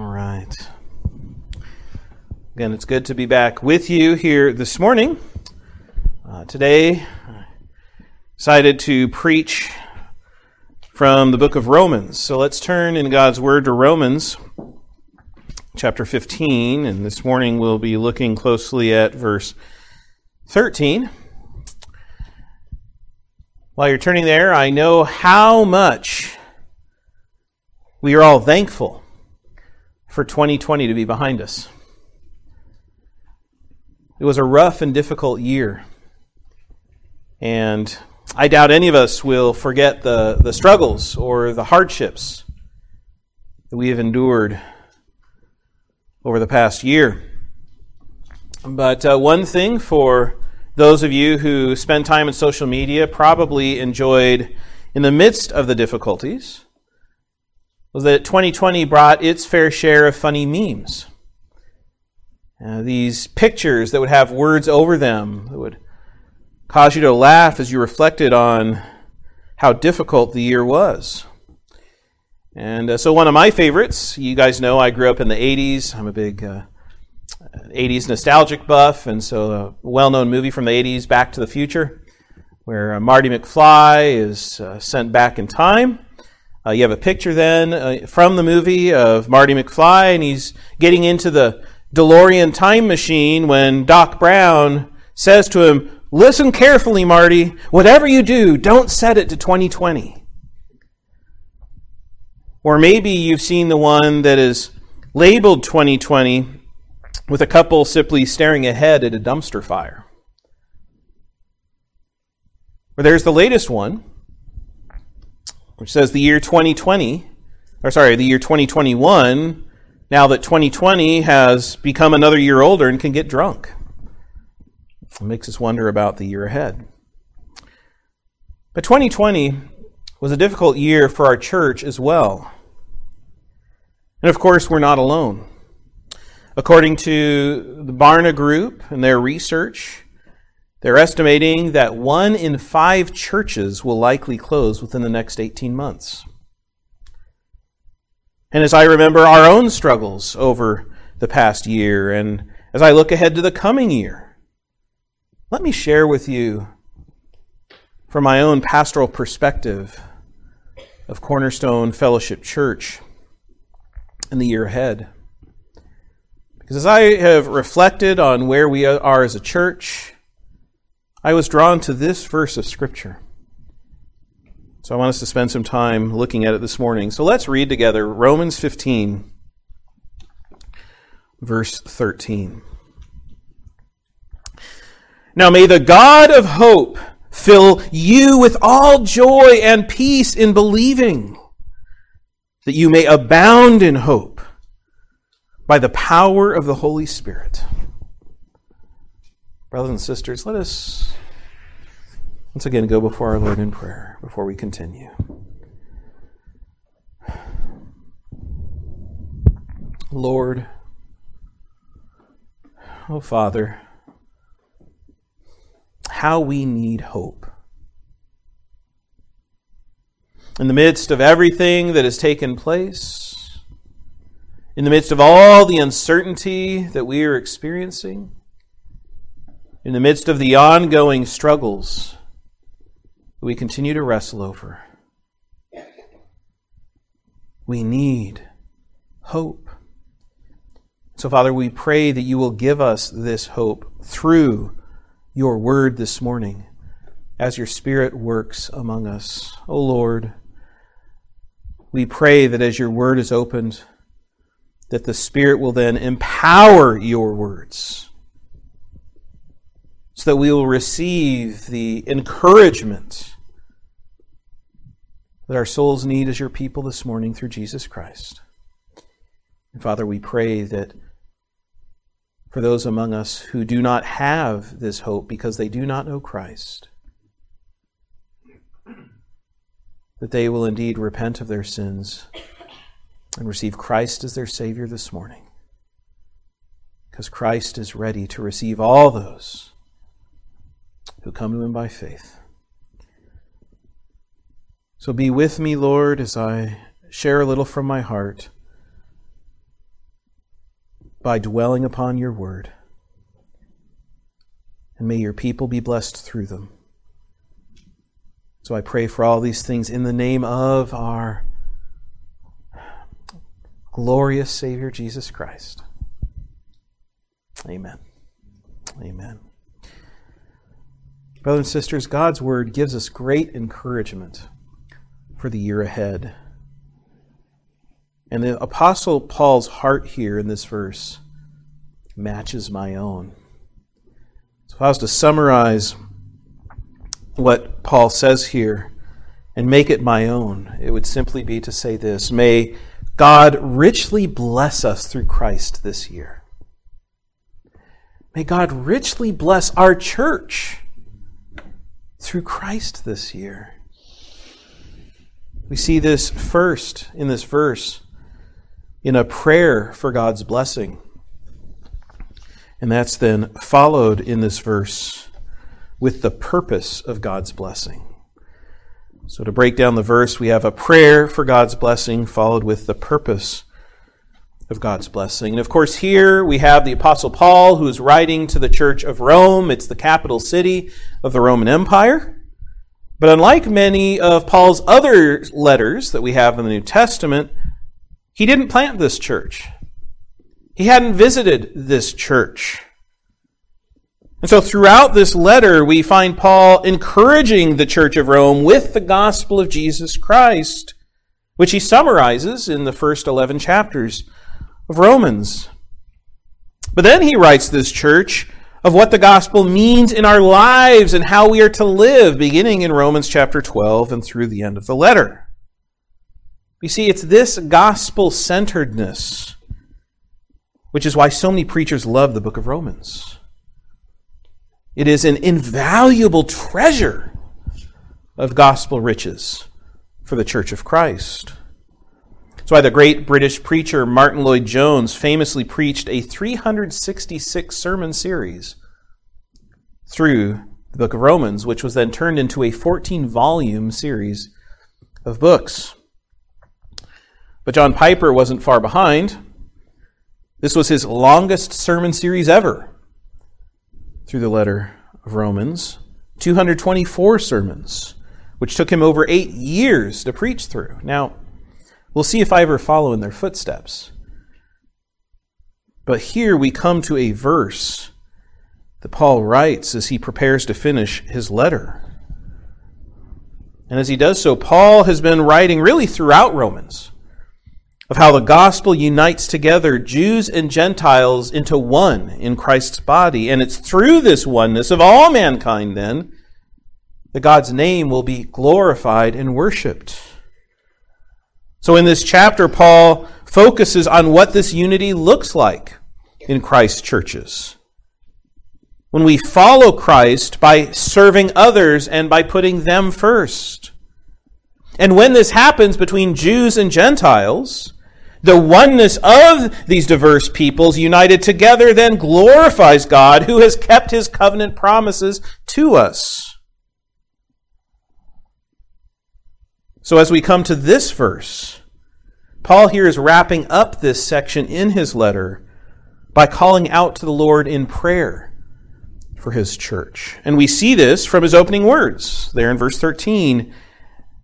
All right. Again, it's good to be back with you here this morning. Uh, today, I decided to preach from the book of Romans. So let's turn in God's Word to Romans chapter 15, and this morning we'll be looking closely at verse 13. While you're turning there, I know how much we are all thankful for 2020 to be behind us. It was a rough and difficult year. And I doubt any of us will forget the, the struggles or the hardships that we have endured over the past year. But uh, one thing for those of you who spend time in social media probably enjoyed in the midst of the difficulties was that 2020 brought its fair share of funny memes. Uh, these pictures that would have words over them that would cause you to laugh as you reflected on how difficult the year was. And uh, so, one of my favorites, you guys know I grew up in the 80s. I'm a big uh, 80s nostalgic buff, and so a well known movie from the 80s, Back to the Future, where uh, Marty McFly is uh, sent back in time uh, you have a picture then uh, from the movie of Marty McFly, and he's getting into the DeLorean time machine when Doc Brown says to him, Listen carefully, Marty. Whatever you do, don't set it to 2020. Or maybe you've seen the one that is labeled 2020 with a couple simply staring ahead at a dumpster fire. Or there's the latest one which says the year 2020, or sorry, the year 2021, now that 2020 has become another year older and can get drunk. It makes us wonder about the year ahead. But 2020 was a difficult year for our church as well. And of course, we're not alone. According to the Barna Group and their research, they're estimating that one in five churches will likely close within the next 18 months. And as I remember our own struggles over the past year, and as I look ahead to the coming year, let me share with you from my own pastoral perspective of Cornerstone Fellowship Church in the year ahead. Because as I have reflected on where we are as a church, I was drawn to this verse of Scripture. So I want us to spend some time looking at it this morning. So let's read together Romans 15, verse 13. Now may the God of hope fill you with all joy and peace in believing, that you may abound in hope by the power of the Holy Spirit. Brothers and sisters, let us once again go before our Lord in prayer before we continue. Lord, oh Father, how we need hope. In the midst of everything that has taken place, in the midst of all the uncertainty that we are experiencing, in the midst of the ongoing struggles we continue to wrestle over, we need hope. So, Father, we pray that you will give us this hope through your word this morning as your Spirit works among us. O oh Lord, we pray that as your word is opened, that the Spirit will then empower your words so that we will receive the encouragement that our souls need as your people this morning through Jesus Christ. And Father, we pray that for those among us who do not have this hope because they do not know Christ, that they will indeed repent of their sins and receive Christ as their Savior this morning. Because Christ is ready to receive all those who come to him by faith. So be with me, Lord, as I share a little from my heart by dwelling upon your word. And may your people be blessed through them. So I pray for all these things in the name of our glorious Savior Jesus Christ. Amen. Amen. Brothers and sisters, God's Word gives us great encouragement for the year ahead. And the Apostle Paul's heart here in this verse matches my own. So, if I was to summarize what Paul says here and make it my own, it would simply be to say this May God richly bless us through Christ this year. May God richly bless our church through Christ this year. We see this first in this verse in a prayer for God's blessing. And that's then followed in this verse with the purpose of God's blessing. So, to break down the verse, we have a prayer for God's blessing followed with the purpose of God's blessing. And of course, here we have the Apostle Paul who is writing to the church of Rome. It's the capital city of the Roman Empire. But unlike many of Paul's other letters that we have in the New Testament, he didn't plant this church. He hadn't visited this church. And so throughout this letter, we find Paul encouraging the church of Rome with the gospel of Jesus Christ, which he summarizes in the first 11 chapters of Romans. But then he writes this church of what the gospel means in our lives and how we are to live, beginning in Romans chapter 12 and through the end of the letter. You see, it's this gospel centeredness which is why so many preachers love the book of Romans. It is an invaluable treasure of gospel riches for the Church of Christ. That's why the great British preacher Martyn Lloyd-Jones famously preached a 366 sermon series through the book of Romans, which was then turned into a 14 volume series of books. But John Piper wasn't far behind. This was his longest sermon series ever through the letter of Romans 224 sermons, which took him over eight years to preach through. Now, We'll see if I ever follow in their footsteps. But here we come to a verse that Paul writes as he prepares to finish his letter. And as he does so, Paul has been writing really throughout Romans of how the gospel unites together Jews and Gentiles into one in Christ's body. And it's through this oneness of all mankind, then, that God's name will be glorified and worshiped. So in this chapter, Paul focuses on what this unity looks like in Christ's churches. When we follow Christ by serving others and by putting them first. And when this happens between Jews and Gentiles, the oneness of these diverse peoples united together then glorifies God who has kept his covenant promises to us. So, as we come to this verse, Paul here is wrapping up this section in his letter by calling out to the Lord in prayer for his church. And we see this from his opening words there in verse 13.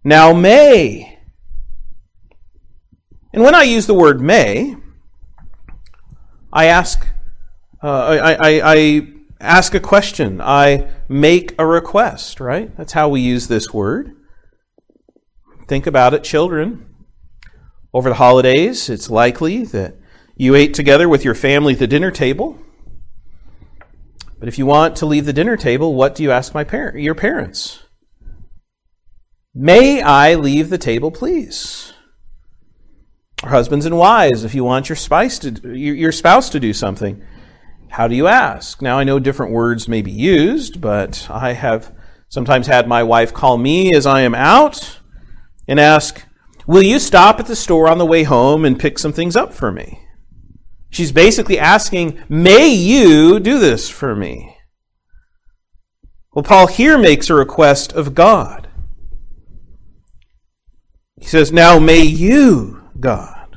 Now may. And when I use the word may, I ask, uh, I, I, I ask a question. I make a request, right? That's how we use this word. Think about it, children. Over the holidays, it's likely that you ate together with your family at the dinner table. But if you want to leave the dinner table, what do you ask my par- your parents? May I leave the table, please? Or husbands and wives, if you want your, to, your spouse to do something, how do you ask? Now, I know different words may be used, but I have sometimes had my wife call me as I am out and ask, Will you stop at the store on the way home and pick some things up for me? She's basically asking, May you do this for me? Well, Paul here makes a request of God. He says, Now may you, God.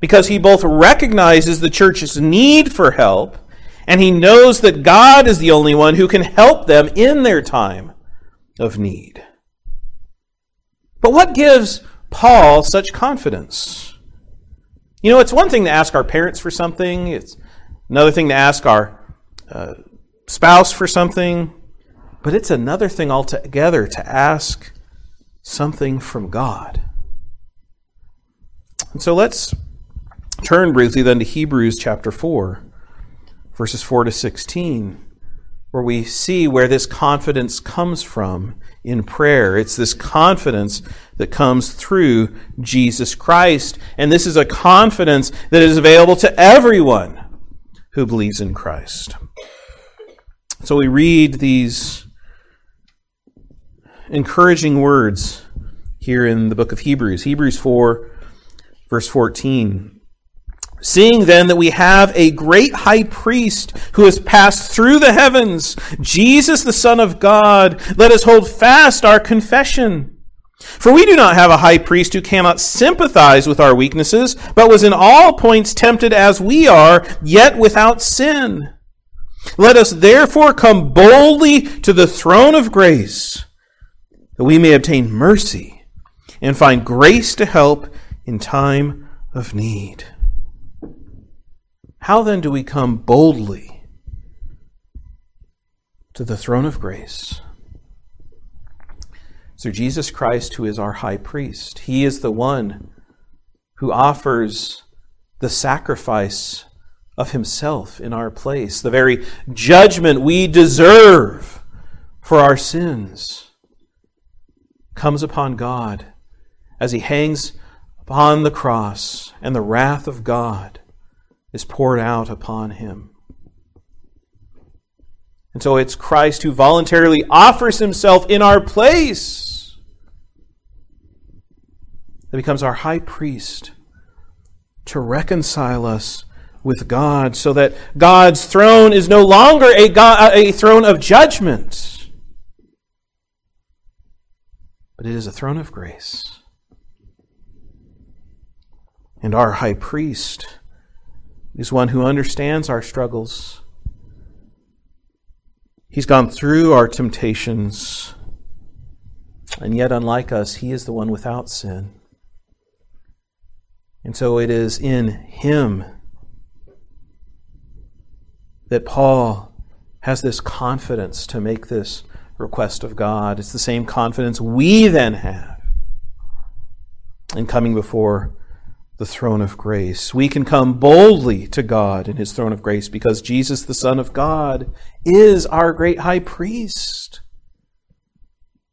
because he both recognizes the church's need for help and he knows that God is the only one who can help them in their time of need. But what gives Paul such confidence? You know, it's one thing to ask our parents for something, it's another thing to ask our uh, spouse for something, but it's another thing altogether to ask something from God. And so let's turn briefly then to Hebrews chapter 4, verses 4 to 16, where we see where this confidence comes from in prayer. It's this confidence that comes through Jesus Christ. And this is a confidence that is available to everyone who believes in Christ. So we read these encouraging words here in the book of Hebrews. Hebrews 4, verse 14. Seeing then that we have a great high priest who has passed through the heavens, Jesus the Son of God, let us hold fast our confession. For we do not have a high priest who cannot sympathize with our weaknesses, but was in all points tempted as we are, yet without sin. Let us therefore come boldly to the throne of grace, that we may obtain mercy and find grace to help in time of need. How then do we come boldly to the throne of grace? Through Jesus Christ, who is our high priest. He is the one who offers the sacrifice of himself in our place, the very judgment we deserve for our sins comes upon God as he hangs upon the cross, and the wrath of God is poured out upon him. And so it's Christ who voluntarily offers himself in our place that becomes our high priest to reconcile us with God so that God's throne is no longer a, God, uh, a throne of judgment, but it is a throne of grace. And our high priest is one who understands our struggles. He's gone through our temptations, and yet, unlike us, he is the one without sin. And so it is in him that Paul has this confidence to make this request of God. It's the same confidence we then have in coming before the throne of grace. We can come boldly to God in his throne of grace because Jesus, the Son of God, is our great high priest.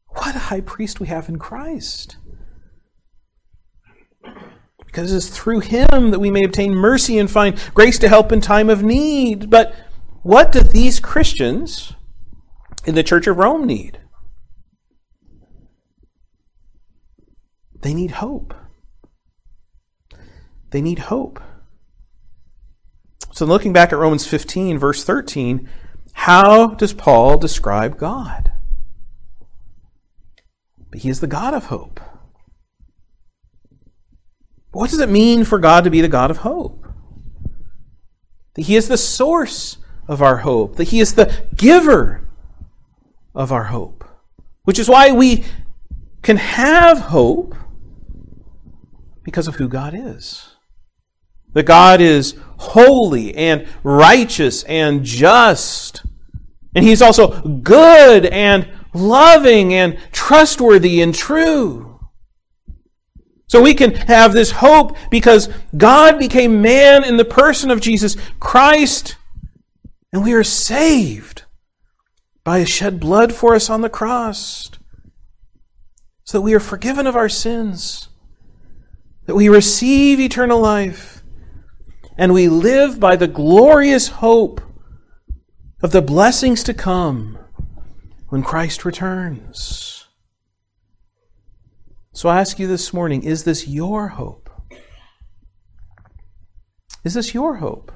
What a high priest we have in Christ. Because it is through him that we may obtain mercy and find grace to help in time of need. But what do these Christians in the Church of Rome need? They need hope. They need hope. So, looking back at Romans 15, verse 13, how does Paul describe God? He is the God of hope. What does it mean for God to be the God of hope? That He is the source of our hope, that He is the giver of our hope, which is why we can have hope because of who God is. That God is holy and righteous and just. And He's also good and loving and trustworthy and true. So we can have this hope because God became man in the person of Jesus Christ, and we are saved by His shed blood for us on the cross, so that we are forgiven of our sins, that we receive eternal life and we live by the glorious hope of the blessings to come when Christ returns. So I ask you this morning is this your hope? Is this your hope?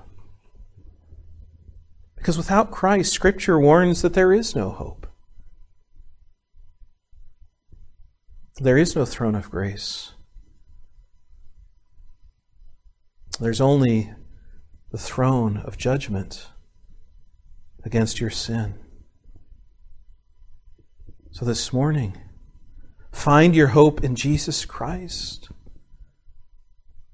Because without Christ, Scripture warns that there is no hope. There is no throne of grace. There's only the throne of judgment against your sin. So this morning, find your hope in Jesus Christ.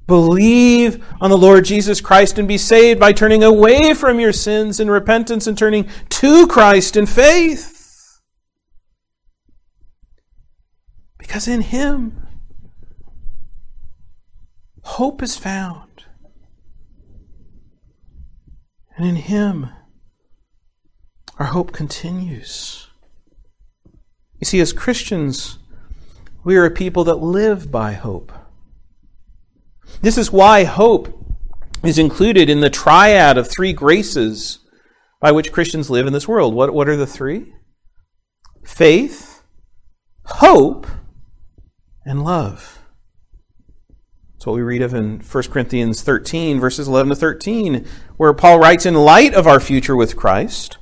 Believe on the Lord Jesus Christ and be saved by turning away from your sins in repentance and turning to Christ in faith. Because in Him, hope is found. And in Him, our hope continues. You see, as Christians, we are a people that live by hope. This is why hope is included in the triad of three graces by which Christians live in this world. What, what are the three? Faith, hope, and love. That's what we read of in 1 Corinthians 13, verses 11 to 13, where Paul writes, In light of our future with Christ,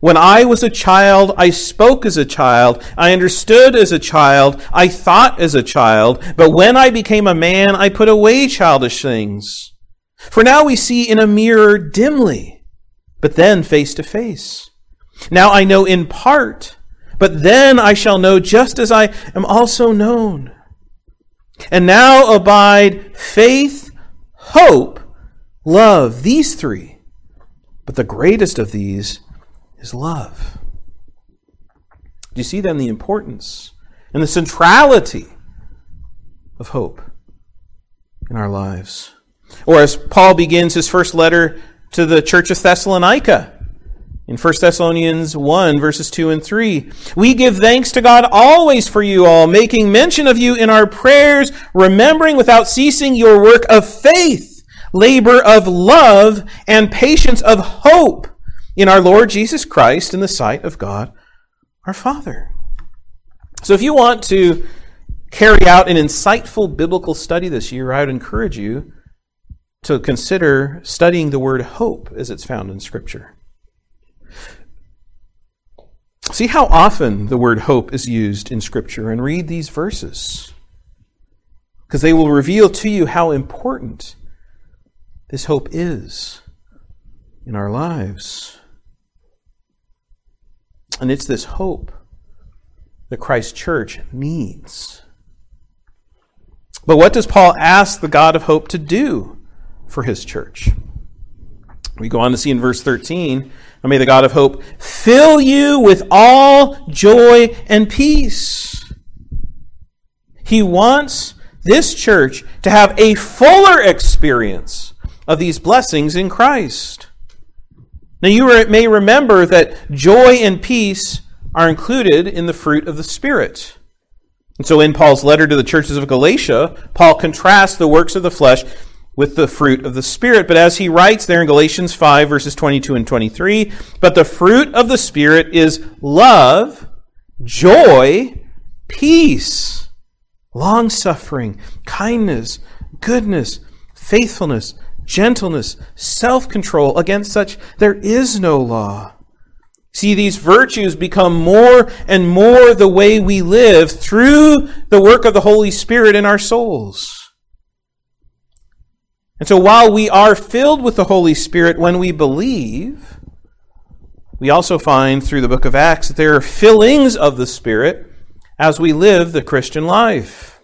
when I was a child, I spoke as a child, I understood as a child, I thought as a child, but when I became a man, I put away childish things. For now we see in a mirror dimly, but then face to face. Now I know in part, but then I shall know just as I am also known. And now abide faith, hope, love, these three. But the greatest of these is love. Do you see then the importance and the centrality of hope in our lives? Or as Paul begins his first letter to the church of Thessalonica in 1 Thessalonians 1, verses 2 and 3. We give thanks to God always for you all, making mention of you in our prayers, remembering without ceasing your work of faith, labor of love, and patience of hope in our Lord Jesus Christ in the sight of God our Father. So if you want to carry out an insightful biblical study this year, I would encourage you to consider studying the word hope as it's found in Scripture. See how often the word hope is used in Scripture and read these verses. Because they will reveal to you how important this hope is in our lives. And it's this hope that Christ Church needs. But what does Paul ask the God of hope to do for his church? We go on to see in verse 13, and may the God of hope fill you with all joy and peace. He wants this church to have a fuller experience of these blessings in Christ. Now, you may remember that joy and peace are included in the fruit of the Spirit. And so, in Paul's letter to the churches of Galatia, Paul contrasts the works of the flesh with the fruit of the Spirit. But as he writes there in Galatians 5, verses 22 and 23, but the fruit of the Spirit is love, joy, peace, long suffering, kindness, goodness, faithfulness gentleness, self control. Against such there is no law. See, these virtues become more and more the way we live through the work of the Holy Spirit in our souls. And so while we are filled with the Holy Spirit when we believe, we also find through the book of Acts that there are fillings of the Spirit as we live the Christian life.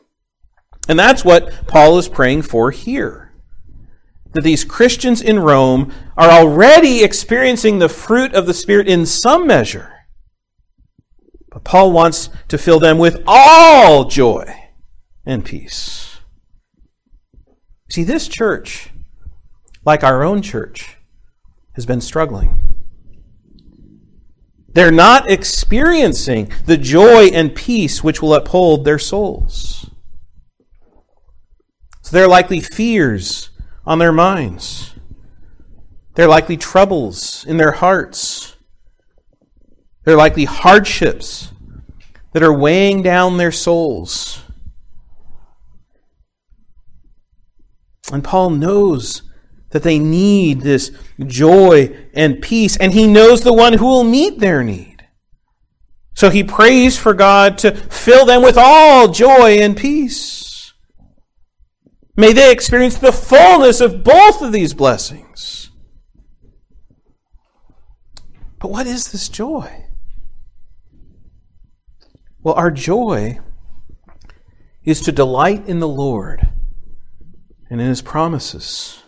And that's what Paul is praying for here that these Christians in Rome are already experiencing the fruit of the Spirit in some measure. But Paul wants to fill them with all joy and peace. See, this church, like our own church, has been struggling. They're not experiencing the joy and peace which will uphold their souls. So there are likely fears on their minds. There are likely troubles in their hearts. There are likely hardships that are weighing down their souls. And Paul knows that they need this joy and peace, and he knows the one who will meet their need. So he prays for God to fill them with all joy and peace. May they experience the fullness of both of these blessings. But what is this joy? Well, our joy is to delight in the Lord and in His promises.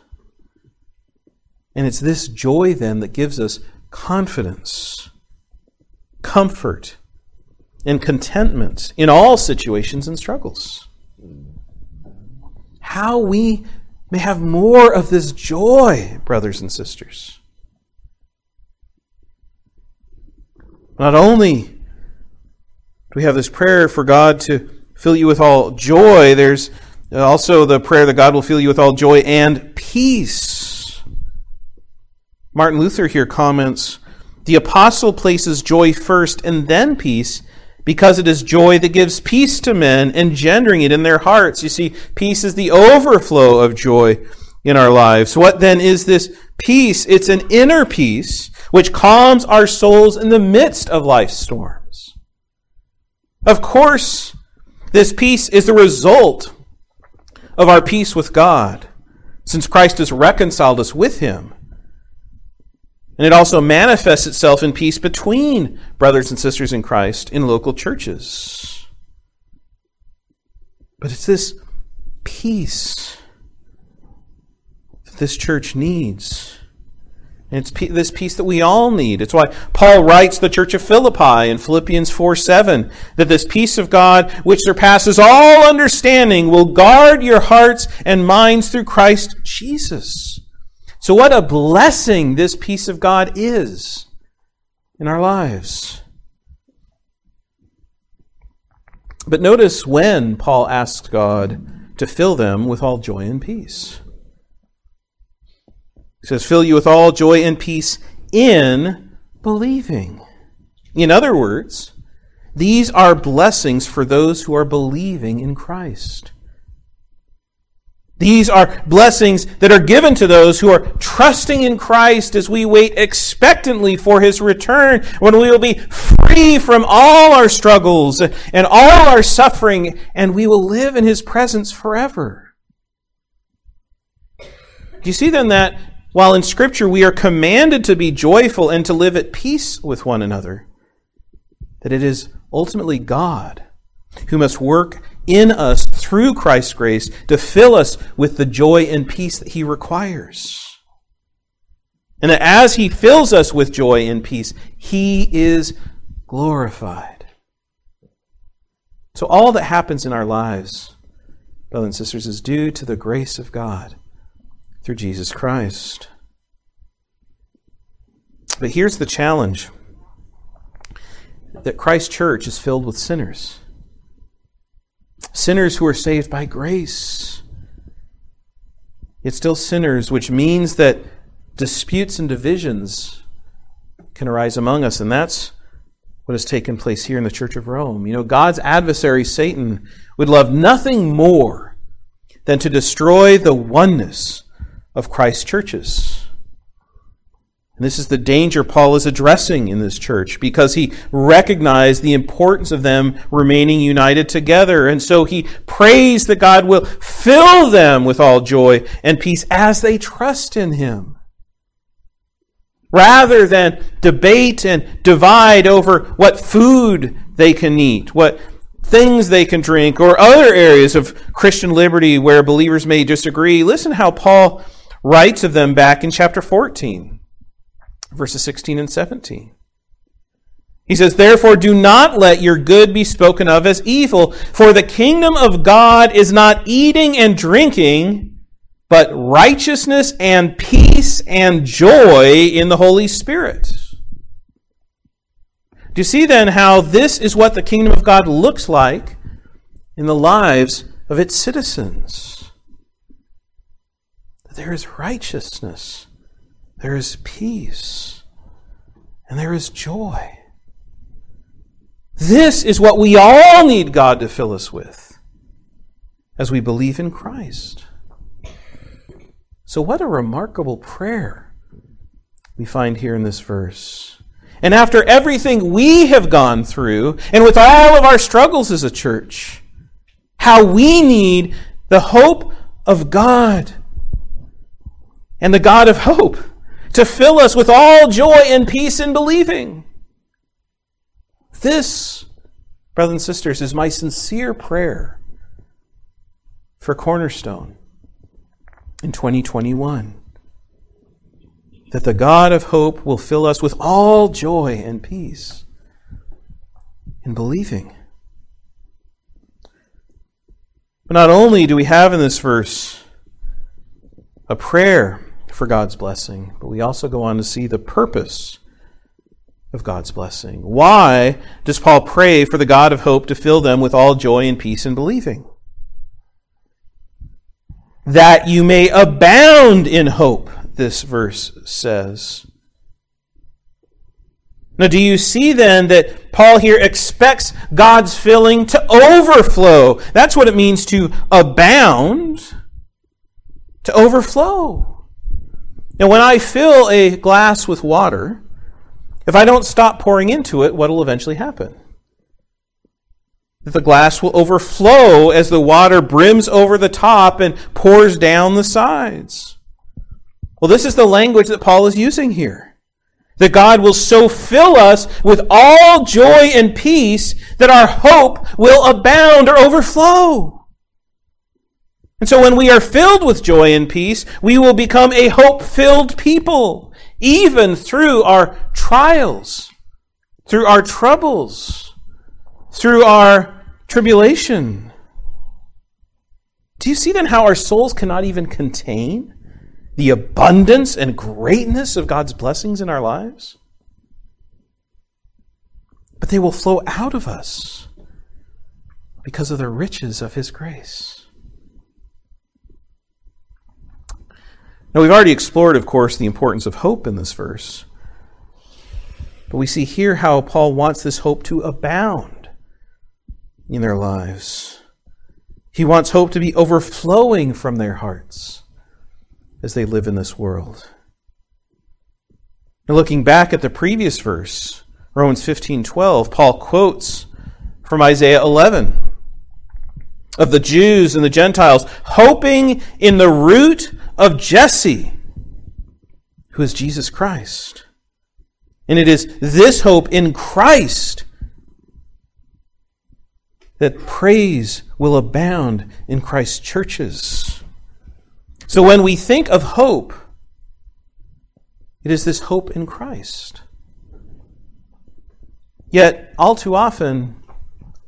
And it's this joy then that gives us confidence, comfort, and contentment in all situations and struggles. How we may have more of this joy, brothers and sisters. Not only do we have this prayer for God to fill you with all joy, there's Uh, also the prayer that God will fill you with all joy and peace. Martin Luther here comments The apostle places joy first and then peace because it is joy that gives peace to men, engendering it in their hearts. You see, peace is the overflow of joy in our lives. What then is this peace? It's an inner peace which calms our souls in the midst of life's storms. Of course, this peace is the result of our peace with God, since Christ has reconciled us with Him. And it also manifests itself in peace between brothers and sisters in Christ in local churches. But it's this peace that this church needs. And it's this peace that we all need. It's why Paul writes the church of Philippi in Philippians 4 7 that this peace of God, which surpasses all understanding, will guard your hearts and minds through Christ Jesus. So, what a blessing this peace of God is in our lives. But notice when Paul asks God to fill them with all joy and peace. He says, Fill you with all joy and peace in believing. In other words, these are blessings for those who are believing in Christ. These are blessings that are given to those who are trusting in Christ as we wait expectantly for his return, when we will be free from all our struggles and all our suffering, and we will live in his presence forever. Do you see then that while in Scripture we are commanded to be joyful and to live at peace with one another, that it is ultimately God who must work in us through Christ's grace to fill us with the joy and peace that He requires. And that as He fills us with joy and peace, He is glorified. So, all that happens in our lives, brothers and sisters, is due to the grace of God through Jesus Christ. But here's the challenge that Christ's church is filled with sinners sinners who are saved by grace. Yet still sinners, which means that disputes and divisions can arise among us, and that's what has taken place here in the Church of Rome. You know, God's adversary, Satan, would love nothing more than to destroy the oneness of Christ's churches. And this is the danger Paul is addressing in this church because he recognized the importance of them remaining united together. And so he prays that God will fill them with all joy and peace as they trust in him. Rather than debate and divide over what food they can eat, what things they can drink, or other areas of Christian liberty where believers may disagree, listen how Paul writes of them back in chapter 14 verses 16 and 17. He says, Therefore, do not let your good be spoken of as evil, for the kingdom of God is not eating and drinking, but righteousness and peace and joy in the Holy Spirit. Do you see then how this is what the kingdom of God looks like in the lives of its citizens? There is righteousness there is peace, and there is joy. This is what we all need God to fill us with as we believe in Christ. So, what a remarkable prayer we find here in this verse. And after everything we have gone through, and with all of our struggles as a church, how we need the hope of God and the God of hope to fill us with all joy and peace in believing. This, brothers and sisters, is my sincere prayer for Cornerstone in 2021. That the God of hope will fill us with all joy and peace in believing. But not only do we have in this verse a prayer for God's blessing, but we also go on to see the purpose of God's blessing. Why does Paul pray for the God of hope to fill them with all joy and peace in believing? That you may abound in hope, this verse says. Now, do you see then that Paul here expects God's filling to overflow? That's what it means to abound, to overflow. Now, when I fill a glass with water, if I don't stop pouring into it, what will eventually happen? The glass will overflow as the water brims over the top and pours down the sides. Well, this is the language that Paul is using here. That God will so fill us with all joy and peace that our hope will abound or overflow. And so when we are filled with joy and peace, we will become a hope filled people even through our trials, through our troubles, through our tribulation. Do you see then how our souls cannot even contain the abundance and greatness of God's blessings in our lives? But they will flow out of us because of the riches of His grace. Now, we've already explored, of course, the importance of hope in this verse. But we see here how Paul wants this hope to abound in their lives. He wants hope to be overflowing from their hearts as they live in this world. Now, looking back at the previous verse, Romans 15 12, Paul quotes from Isaiah 11 of the Jews and the Gentiles, hoping in the root of Jesse, who is Jesus Christ. And it is this hope in Christ that praise will abound in Christ's churches. So when we think of hope, it is this hope in Christ. Yet, all too often,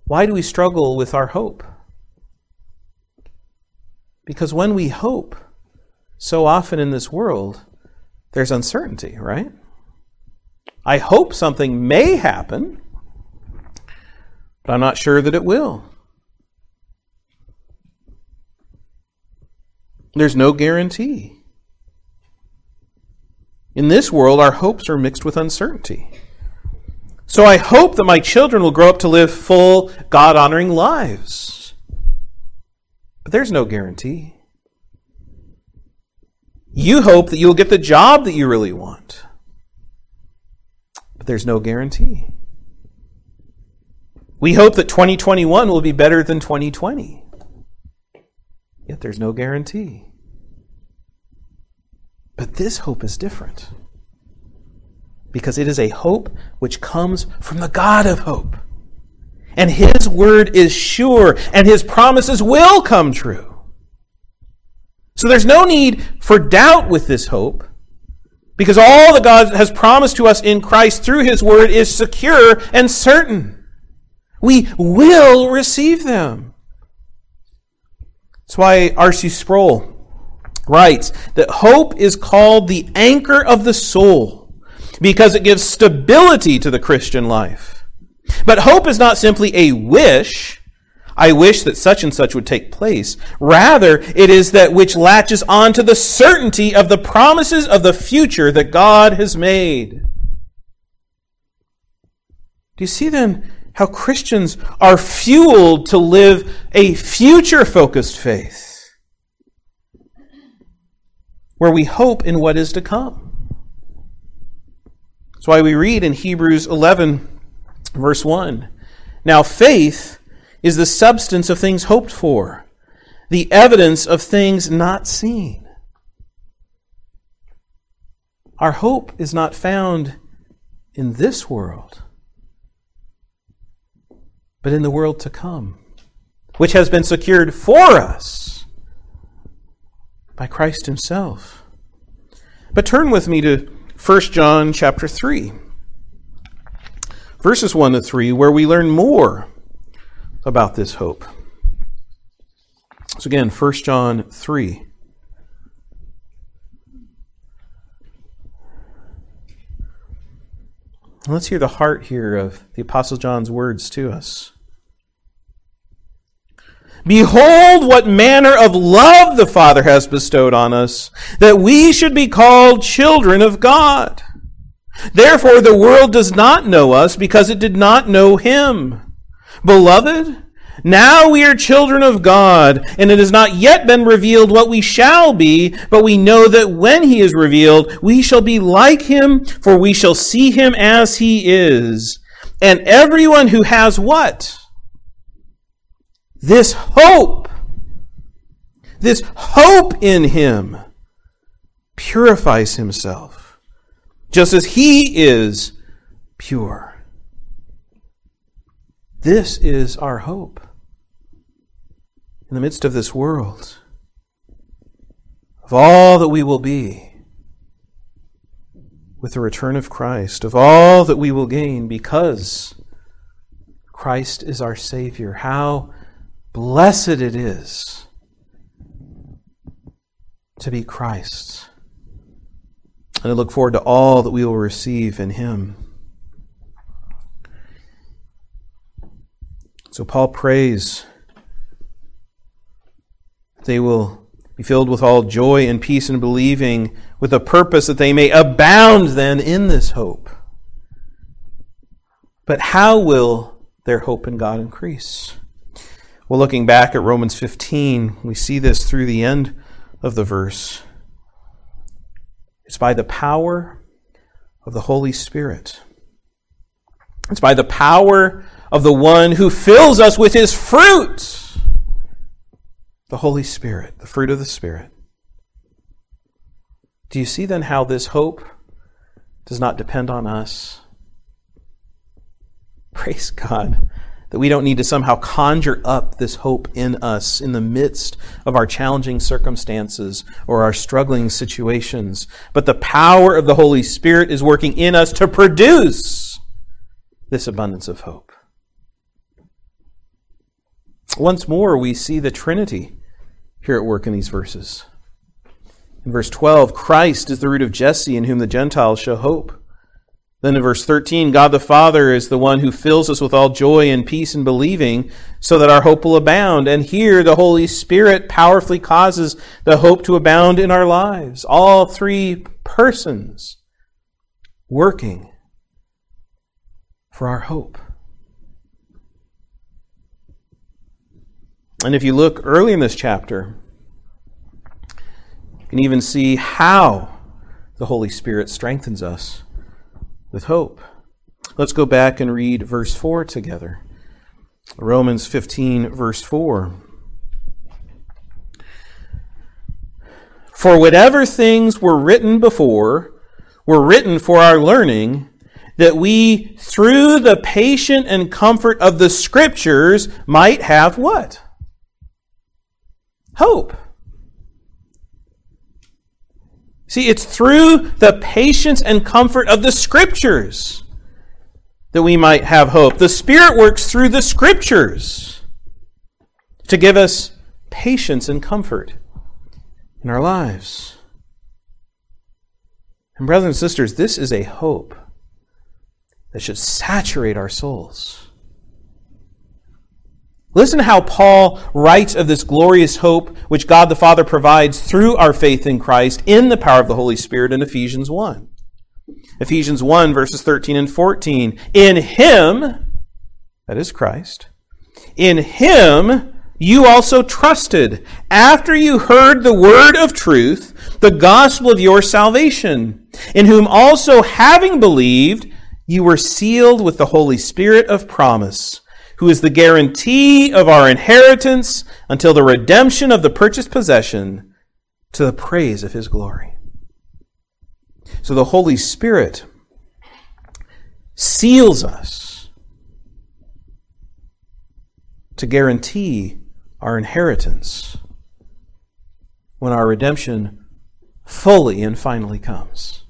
why do we struggle with our hope? Because when we hope, so often in this world, there's uncertainty, right? I hope something may happen, but I'm not sure that it will. There's no guarantee. In this world, our hopes are mixed with uncertainty. So I hope that my children will grow up to live full, God honoring lives. But there's no guarantee. You hope that you'll get the job that you really want. But there's no guarantee. We hope that 2021 will be better than 2020. Yet there's no guarantee. But this hope is different. Because it is a hope which comes from the God of hope. And His word is sure, and His promises will come true. So there's no need for doubt with this hope because all that God has promised to us in Christ through His Word is secure and certain. We will receive them. That's why R.C. Sproul writes that hope is called the anchor of the soul because it gives stability to the Christian life. But hope is not simply a wish I wish that such and such would take place. Rather, it is that which latches on to the certainty of the promises of the future that God has made. Do you see then how Christians are fueled to live a future focused faith? Where we hope in what is to come. That's why we read in Hebrews 11, verse 1. Now, faith is the substance of things hoped for, the evidence of things not seen. Our hope is not found in this world, but in the world to come, which has been secured for us by Christ himself. But turn with me to 1 John chapter 3, verses 1 to 3, where we learn more about this hope. So again, 1 John 3. Let's hear the heart here of the Apostle John's words to us. Behold, what manner of love the Father has bestowed on us, that we should be called children of God. Therefore, the world does not know us because it did not know Him. Beloved, now we are children of God, and it has not yet been revealed what we shall be, but we know that when he is revealed, we shall be like him, for we shall see him as he is. And everyone who has what? This hope, this hope in him, purifies himself, just as he is pure. This is our hope in the midst of this world, of all that we will be with the return of Christ, of all that we will gain because Christ is our Savior. How blessed it is to be Christ. And I look forward to all that we will receive in Him. So Paul prays they will be filled with all joy and peace and believing with a purpose that they may abound then in this hope. But how will their hope in God increase? Well, looking back at Romans 15, we see this through the end of the verse. It's by the power of the Holy Spirit. It's by the power of the one who fills us with his fruit the Holy Spirit, the fruit of the Spirit. Do you see then how this hope does not depend on us? Praise God that we don't need to somehow conjure up this hope in us in the midst of our challenging circumstances or our struggling situations. But the power of the Holy Spirit is working in us to produce this abundance of hope. Once more, we see the Trinity here at work in these verses. In verse 12, Christ is the root of Jesse in whom the Gentiles shall hope. Then in verse 13, God the Father is the one who fills us with all joy and peace in believing so that our hope will abound. And here the Holy Spirit powerfully causes the hope to abound in our lives. All three persons working for our hope. And if you look early in this chapter, you can even see how the Holy Spirit strengthens us with hope. Let's go back and read verse 4 together. Romans 15, verse 4. For whatever things were written before were written for our learning, that we, through the patient and comfort of the Scriptures, might have what? Hope. See, it's through the patience and comfort of the Scriptures that we might have hope. The Spirit works through the Scriptures to give us patience and comfort in our lives. And, brothers and sisters, this is a hope that should saturate our souls. Listen to how Paul writes of this glorious hope which God the Father provides through our faith in Christ in the power of the Holy Spirit in Ephesians 1. Ephesians 1, verses 13 and 14. In Him, that is Christ, in Him you also trusted after you heard the word of truth, the gospel of your salvation, in whom also having believed, you were sealed with the Holy Spirit of promise who is the guarantee of our inheritance until the redemption of the purchased possession to the praise of his glory. So the Holy Spirit seals us to guarantee our inheritance when our redemption fully and finally comes.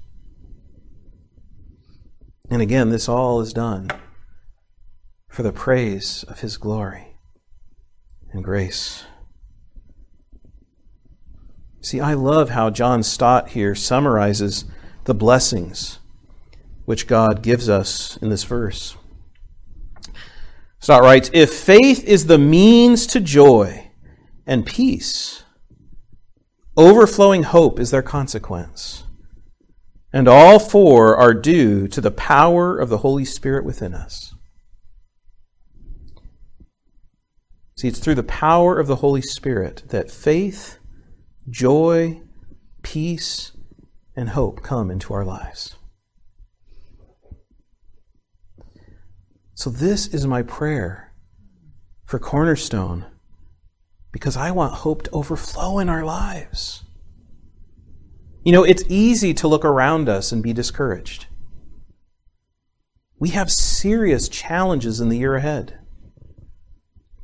And again, this all is done for the praise of His glory and grace. See, I love how John Stott here summarizes the blessings which God gives us in this verse. Stott writes If faith is the means to joy and peace, overflowing hope is their consequence. And all four are due to the power of the Holy Spirit within us. See, it's through the power of the Holy Spirit that faith, joy, peace, and hope come into our lives. So, this is my prayer for Cornerstone because I want hope to overflow in our lives. You know, it's easy to look around us and be discouraged. We have serious challenges in the year ahead.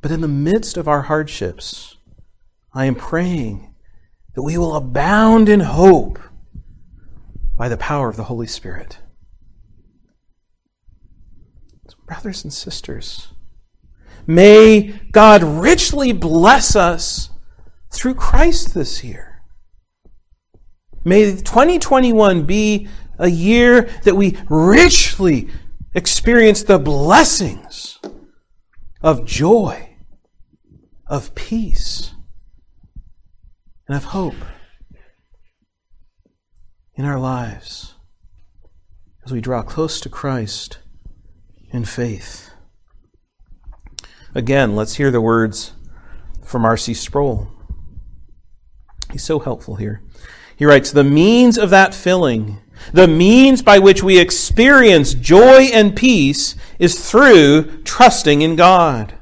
But in the midst of our hardships, I am praying that we will abound in hope by the power of the Holy Spirit. Brothers and sisters, may God richly bless us through Christ this year. May 2021 be a year that we richly experience the blessings of joy of peace and of hope in our lives as we draw close to Christ in faith. Again, let's hear the words from R.C. Sproul. He's so helpful here. He writes The means of that filling, the means by which we experience joy and peace, is through trusting in God.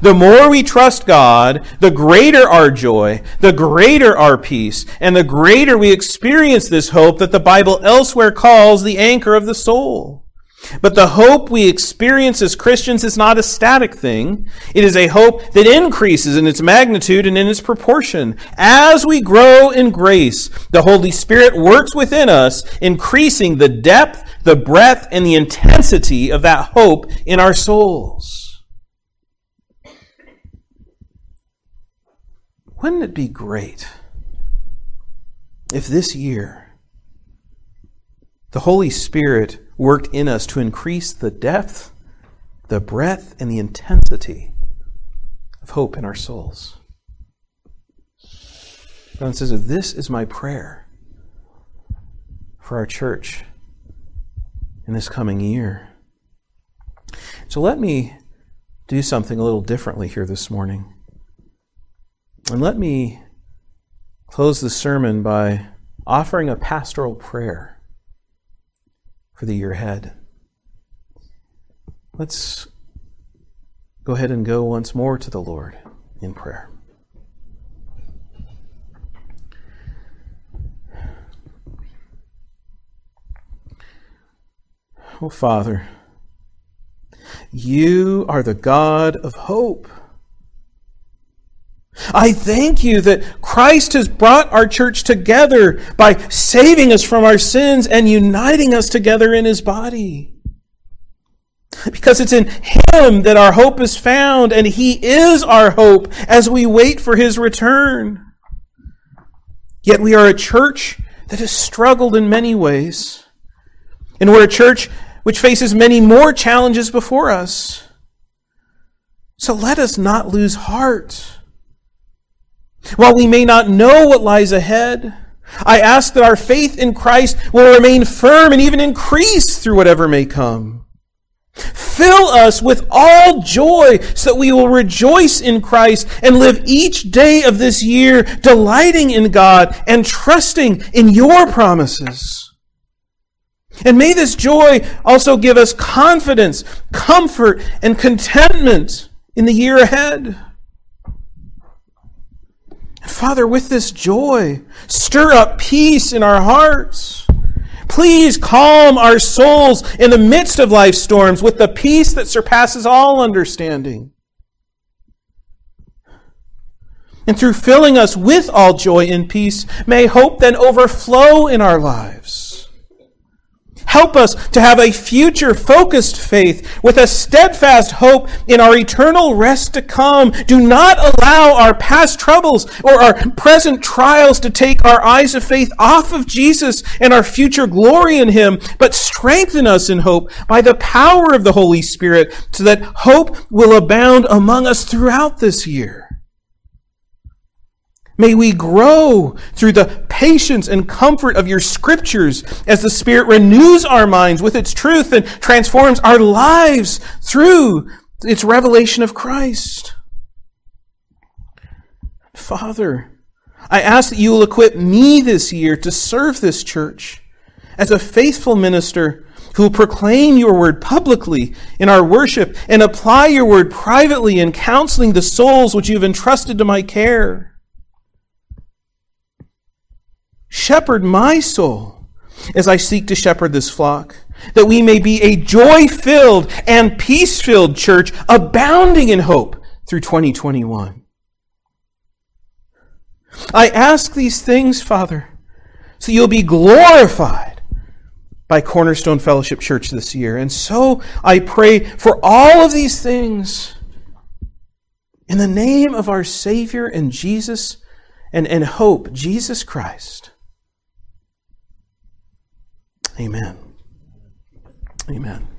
The more we trust God, the greater our joy, the greater our peace, and the greater we experience this hope that the Bible elsewhere calls the anchor of the soul. But the hope we experience as Christians is not a static thing. It is a hope that increases in its magnitude and in its proportion. As we grow in grace, the Holy Spirit works within us, increasing the depth, the breadth, and the intensity of that hope in our souls. Wouldn't it be great if this year the Holy Spirit worked in us to increase the depth, the breadth, and the intensity of hope in our souls? John says, This is my prayer for our church in this coming year. So let me do something a little differently here this morning. And let me close the sermon by offering a pastoral prayer for the year ahead. Let's go ahead and go once more to the Lord in prayer. Oh, Father, you are the God of hope. I thank you that Christ has brought our church together by saving us from our sins and uniting us together in his body. Because it's in him that our hope is found, and he is our hope as we wait for his return. Yet we are a church that has struggled in many ways. And we're a church which faces many more challenges before us. So let us not lose heart. While we may not know what lies ahead, I ask that our faith in Christ will remain firm and even increase through whatever may come. Fill us with all joy so that we will rejoice in Christ and live each day of this year delighting in God and trusting in your promises. And may this joy also give us confidence, comfort, and contentment in the year ahead. Father, with this joy, stir up peace in our hearts. Please calm our souls in the midst of life's storms with the peace that surpasses all understanding. And through filling us with all joy and peace, may hope then overflow in our lives. Help us to have a future focused faith with a steadfast hope in our eternal rest to come. Do not allow our past troubles or our present trials to take our eyes of faith off of Jesus and our future glory in Him, but strengthen us in hope by the power of the Holy Spirit so that hope will abound among us throughout this year. May we grow through the patience and comfort of your scriptures as the Spirit renews our minds with its truth and transforms our lives through its revelation of Christ. Father, I ask that you will equip me this year to serve this church as a faithful minister who will proclaim your word publicly in our worship and apply your word privately in counseling the souls which you have entrusted to my care. Shepherd my soul as I seek to shepherd this flock, that we may be a joy filled and peace filled church, abounding in hope through 2021. I ask these things, Father, so you'll be glorified by Cornerstone Fellowship Church this year. And so I pray for all of these things in the name of our Savior and Jesus and, and hope, Jesus Christ. Amen. Amen.